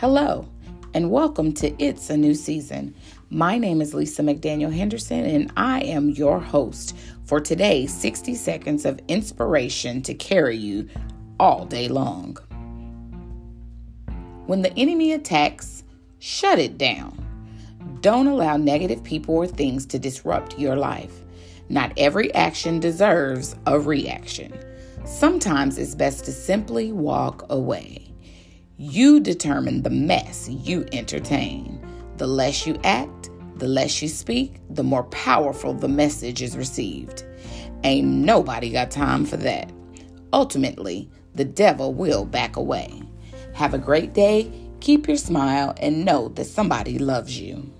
Hello, and welcome to It's a New Season. My name is Lisa McDaniel Henderson, and I am your host for today's 60 seconds of inspiration to carry you all day long. When the enemy attacks, shut it down. Don't allow negative people or things to disrupt your life. Not every action deserves a reaction. Sometimes it's best to simply walk away. You determine the mess you entertain. The less you act, the less you speak, the more powerful the message is received. Ain't nobody got time for that. Ultimately, the devil will back away. Have a great day, keep your smile, and know that somebody loves you.